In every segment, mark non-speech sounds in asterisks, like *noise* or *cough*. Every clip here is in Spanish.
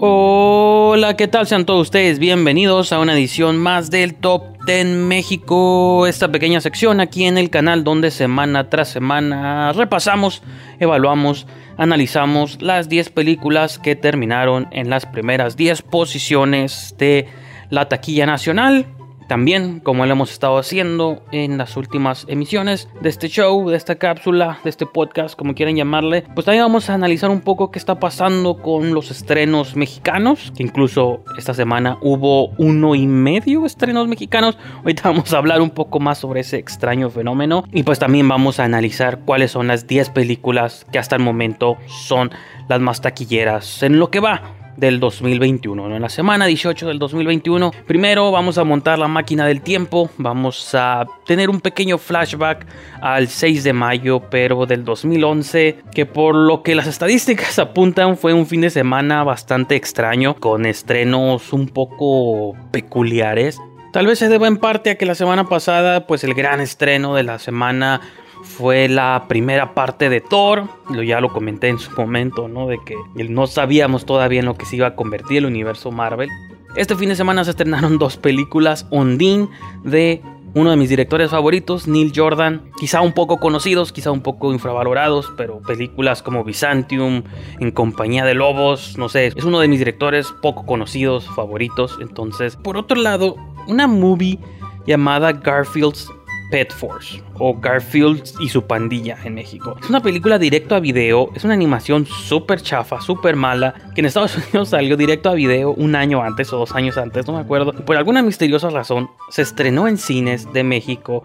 Hola, ¿qué tal? Sean todos ustedes bienvenidos a una edición más del Top 10 México, esta pequeña sección aquí en el canal donde semana tras semana repasamos, evaluamos, analizamos las 10 películas que terminaron en las primeras 10 posiciones de la taquilla nacional también, como lo hemos estado haciendo en las últimas emisiones de este show, de esta cápsula, de este podcast, como quieran llamarle, pues también vamos a analizar un poco qué está pasando con los estrenos mexicanos, que incluso esta semana hubo uno y medio estrenos mexicanos. Ahorita vamos a hablar un poco más sobre ese extraño fenómeno. Y pues también vamos a analizar cuáles son las 10 películas que hasta el momento son las más taquilleras en lo que va del 2021, en la semana 18 del 2021. Primero vamos a montar la máquina del tiempo, vamos a tener un pequeño flashback al 6 de mayo, pero del 2011, que por lo que las estadísticas *laughs* apuntan fue un fin de semana bastante extraño, con estrenos un poco peculiares. Tal vez se deba en parte a que la semana pasada, pues el gran estreno de la semana fue la primera parte de Thor, lo ya lo comenté en su momento, ¿no? De que no sabíamos todavía en lo que se iba a convertir el universo Marvel. Este fin de semana se estrenaron dos películas, Ondine de uno de mis directores favoritos, Neil Jordan, quizá un poco conocidos, quizá un poco infravalorados, pero películas como Byzantium, En compañía de lobos, no sé, es uno de mis directores poco conocidos, favoritos. Entonces, por otro lado, una movie llamada Garfield's Pet Force o Garfield y su pandilla en México. Es una película directo a video, es una animación súper chafa, súper mala, que en Estados *laughs* Unidos salió directo a video un año antes o dos años antes, no me acuerdo. por alguna misteriosa razón se estrenó en cines de México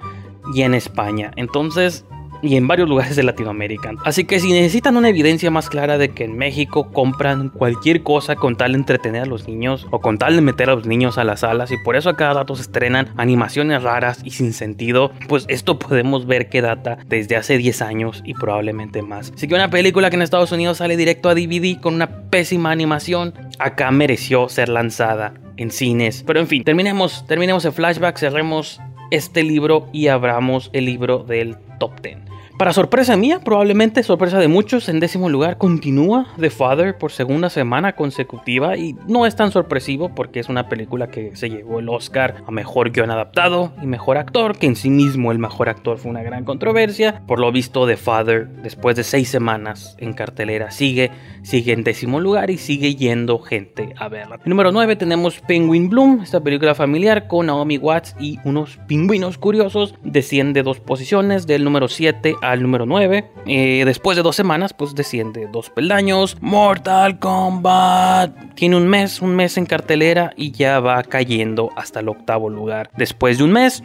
y en España. Entonces y en varios lugares de Latinoamérica. Así que si necesitan una evidencia más clara de que en México compran cualquier cosa con tal de entretener a los niños o con tal de meter a los niños a las salas y por eso a cada rato se estrenan animaciones raras y sin sentido, pues esto podemos ver que data desde hace 10 años y probablemente más. Así que una película que en Estados Unidos sale directo a DVD con una pésima animación, acá mereció ser lanzada en cines. Pero en fin, terminemos, terminemos el flashback, cerremos este libro y abramos el libro del top 10. Para sorpresa mía, probablemente sorpresa de muchos, en décimo lugar continúa The Father por segunda semana consecutiva y no es tan sorpresivo porque es una película que se llevó el Oscar a mejor guion adaptado y mejor actor, que en sí mismo el mejor actor fue una gran controversia. Por lo visto, The Father, después de seis semanas en cartelera, sigue, sigue en décimo lugar y sigue yendo gente a verla. número 9 tenemos Penguin Bloom, esta película familiar con Naomi Watts y unos pingüinos curiosos, desciende dos posiciones del número 7 al número 9. Eh, después de dos semanas, pues desciende dos peldaños. Mortal Kombat tiene un mes, un mes en cartelera y ya va cayendo hasta el octavo lugar. Después de un mes,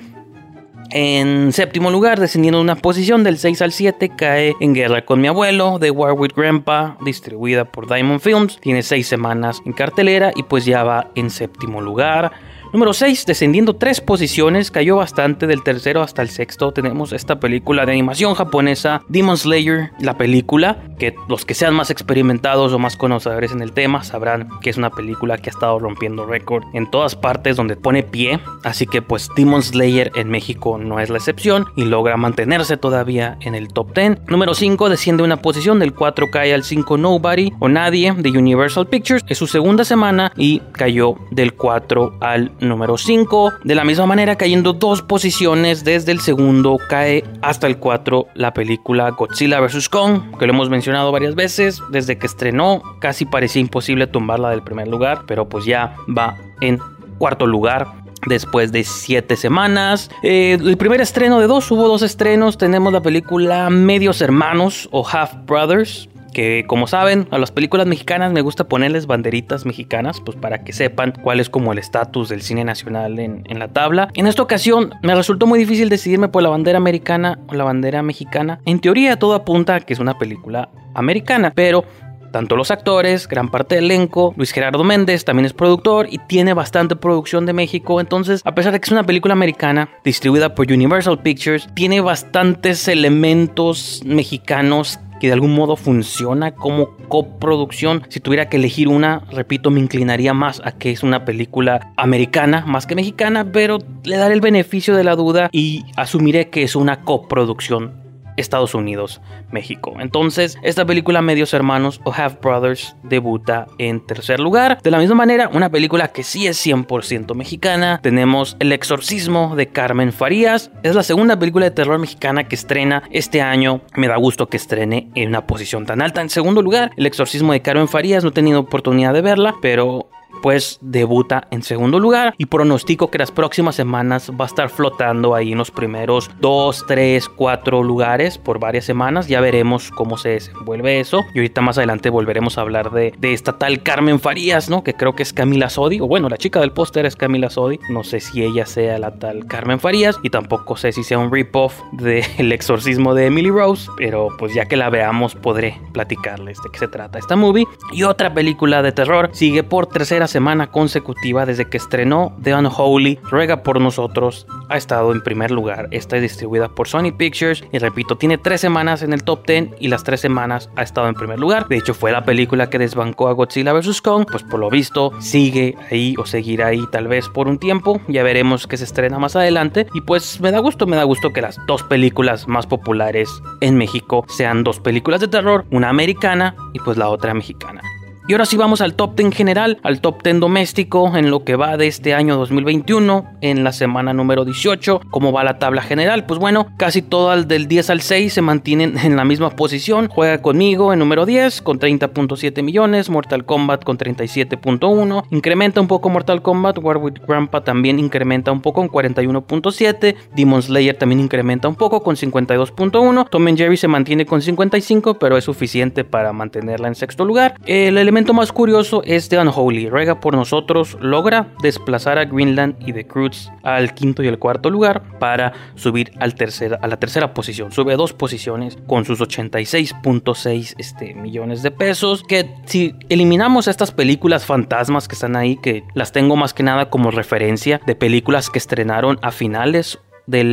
en séptimo lugar, descendiendo una posición del 6 al 7, cae En Guerra con mi abuelo, de War with Grandpa, distribuida por Diamond Films. Tiene seis semanas en cartelera y pues ya va en séptimo lugar. Número 6, descendiendo tres posiciones, cayó bastante del tercero hasta el sexto. Tenemos esta película de animación japonesa, Demon Slayer, la película, que los que sean más experimentados o más conocedores en el tema sabrán que es una película que ha estado rompiendo récord en todas partes donde pone pie. Así que pues Demon Slayer en México no es la excepción y logra mantenerse todavía en el top 10. Número 5, desciende una posición, del 4 cae al 5 Nobody o Nadie de Universal Pictures. Es su segunda semana y cayó del 4 al número 5. De la misma manera, cayendo dos posiciones desde el segundo, cae hasta el 4 la película Godzilla vs. Kong, que lo hemos mencionado varias veces. Desde que estrenó, casi parecía imposible tumbarla del primer lugar, pero pues ya va en cuarto lugar después de siete semanas. Eh, el primer estreno de dos, hubo dos estrenos. Tenemos la película Medios Hermanos o Half Brothers que como saben, a las películas mexicanas me gusta ponerles banderitas mexicanas, pues para que sepan cuál es como el estatus del cine nacional en, la tabla. En esta ocasión me resultó muy difícil decidirme por la bandera americana o la bandera mexicana. En teoría todo apunta a que es una película americana, pero tanto los actores, gran parte del elenco, Luis Gerardo Méndez también es productor y tiene bastante producción de México, entonces a pesar de que es una película americana distribuida por Universal Pictures, tiene bastantes elementos mexicanos que de algún modo funciona como coproducción. Si tuviera que elegir una, repito, me inclinaría más a que es una película americana más que mexicana, pero le daré el beneficio de la duda y asumiré que es una coproducción Estados Unidos, México. Entonces, esta película Medios Hermanos o Half Brothers debuta en tercer lugar. De la misma manera, una película que sí es 100% mexicana. Tenemos El Exorcismo de Carmen Farías. Es la segunda película de terror mexicana que estrena este año. Me da gusto que estrene en una posición tan alta. En segundo lugar, El Exorcismo de Carmen Farías. No he tenido oportunidad de verla, pero pues debuta en segundo lugar y pronostico que las próximas semanas va a estar flotando ahí en los primeros 2, 3, 4 lugares por varias semanas. Ya veremos cómo se desenvuelve eso. Y ahorita más adelante volveremos a hablar de, de esta tal Carmen Farías, ¿no? Que creo que es Camila Sodi. O bueno, la chica del póster es Camila Sodi. No sé si ella sea la tal Carmen Farías. Y tampoco sé si sea un rip-off del *laughs* exorcismo de Emily Rose. Pero pues ya que la veamos podré platicarles de qué se trata esta movie. Y otra película de terror sigue por tercera semana consecutiva desde que estrenó The Unholy, Ruega por nosotros, ha estado en primer lugar. Esta es distribuida por Sony Pictures y repito, tiene tres semanas en el top 10 y las tres semanas ha estado en primer lugar. De hecho, fue la película que desbancó a Godzilla vs. Kong, pues por lo visto sigue ahí o seguirá ahí tal vez por un tiempo. Ya veremos que se estrena más adelante y pues me da gusto, me da gusto que las dos películas más populares en México sean dos películas de terror, una americana y pues la otra mexicana. Y ahora sí vamos al top 10 general, al top 10 doméstico en lo que va de este año 2021, en la semana número 18. ¿Cómo va la tabla general? Pues bueno, casi todas del 10 al 6 se mantienen en la misma posición. Juega conmigo en número 10 con 30.7 millones, Mortal Kombat con 37.1, incrementa un poco Mortal Kombat, War with Grandpa también incrementa un poco en 41.7, Demon Slayer también incrementa un poco con 52.1, Tom Jerry se mantiene con 55, pero es suficiente para mantenerla en sexto lugar. El elemento más curioso es The Unholy. Rega por nosotros logra desplazar a Greenland y The Cruz al quinto y el cuarto lugar para subir al tercer, a la tercera posición. Sube dos posiciones con sus 86.6 este, millones de pesos. Que si eliminamos estas películas fantasmas que están ahí, que las tengo más que nada como referencia de películas que estrenaron a finales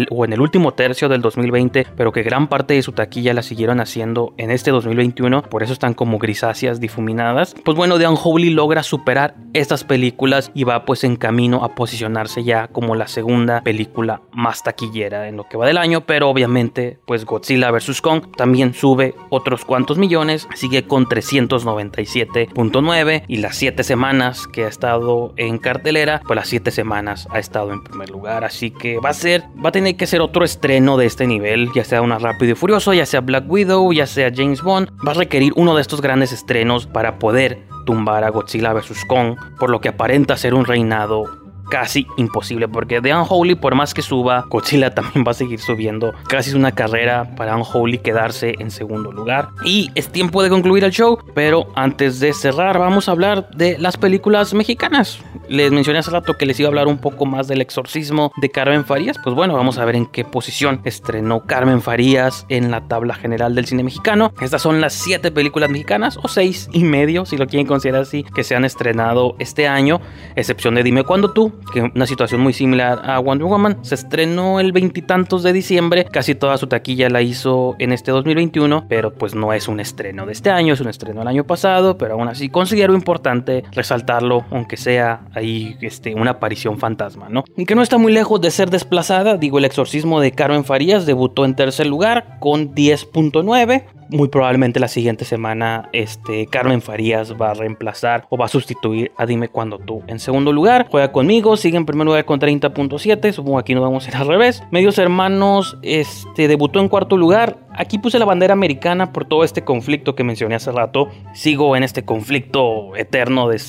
o en el último tercio del 2020, pero que gran parte de su taquilla la siguieron haciendo en este 2021, por eso están como grisáceas difuminadas. Pues bueno, The Unholy logra superar estas películas y va pues en camino a posicionarse ya como la segunda película más taquillera en lo que va del año, pero obviamente pues Godzilla vs. Kong también sube otros cuantos millones, sigue con 397.9 y las 7 semanas que ha estado en cartelera, pues las 7 semanas ha estado en primer lugar, así que va a ser va a tener que ser otro estreno de este nivel, ya sea una Rápido y Furioso, ya sea Black Widow, ya sea James Bond. Va a requerir uno de estos grandes estrenos para poder tumbar a Godzilla vs. Kong, por lo que aparenta ser un reinado casi imposible porque The Unholy por más que suba Godzilla también va a seguir subiendo casi es una carrera para Unholy quedarse en segundo lugar y es tiempo de concluir el show pero antes de cerrar vamos a hablar de las películas mexicanas les mencioné hace rato que les iba a hablar un poco más del exorcismo de Carmen Farías pues bueno vamos a ver en qué posición estrenó Carmen Farías en la tabla general del cine mexicano estas son las siete películas mexicanas o seis y medio si lo quieren considerar así que se han estrenado este año excepción de Dime cuándo tú que una situación muy similar a Wonder Woman. Se estrenó el veintitantos de diciembre, casi toda su taquilla la hizo en este 2021, pero pues no es un estreno de este año, es un estreno del año pasado, pero aún así considero importante resaltarlo, aunque sea ahí este, una aparición fantasma, ¿no? Y que no está muy lejos de ser desplazada, digo, el exorcismo de Carmen Farías debutó en tercer lugar con 10.9, muy probablemente la siguiente semana este, Carmen Farías va a reemplazar o va a sustituir a Dime Cuando Tú. En segundo lugar, juega conmigo, sigue en primer lugar con 30.7, supongo aquí nos vamos a ir al revés. Medios Hermanos este, debutó en cuarto lugar. Aquí puse la bandera americana por todo este conflicto que mencioné hace rato. Sigo en este conflicto eterno de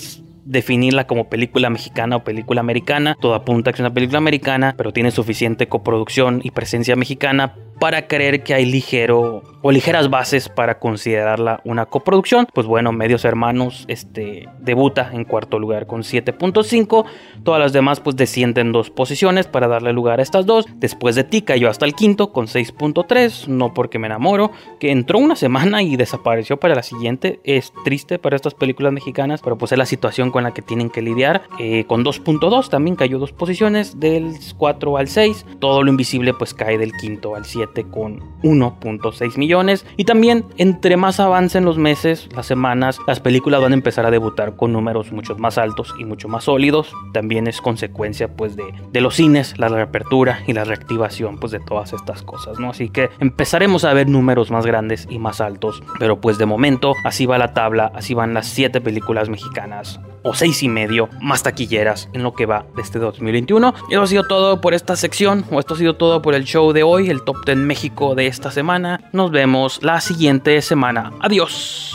definirla como película mexicana o película americana. Todo apunta a que es una película americana, pero tiene suficiente coproducción y presencia mexicana para creer que hay ligero o ligeras bases para considerarla una coproducción. Pues bueno, Medios Hermanos este, debuta en cuarto lugar con 7.5. Todas las demás pues descienden dos posiciones para darle lugar a estas dos. Después de ti cayó hasta el quinto con 6.3. No porque me enamoro, que entró una semana y desapareció para la siguiente. Es triste para estas películas mexicanas, pero pues es la situación con la que tienen que lidiar. Eh, con 2.2 también cayó dos posiciones del 4 al 6. Todo lo invisible pues cae del quinto al 7 solamente con 1.6 millones. Y también entre más avancen los meses, las semanas, las películas van a empezar a debutar con números mucho más altos y mucho más sólidos. También es consecuencia pues de, de los cines, la reapertura y la reactivación pues de todas estas cosas, ¿no? Así que empezaremos a ver números más grandes y más altos. Pero pues de momento así va la tabla, así van las 7 películas mexicanas o seis y medio más taquilleras en lo que va de este 2021. Y eso ha sido todo por esta sección, o esto ha sido todo por el show de hoy, el Top 10 México de esta semana. Nos vemos la siguiente semana. Adiós.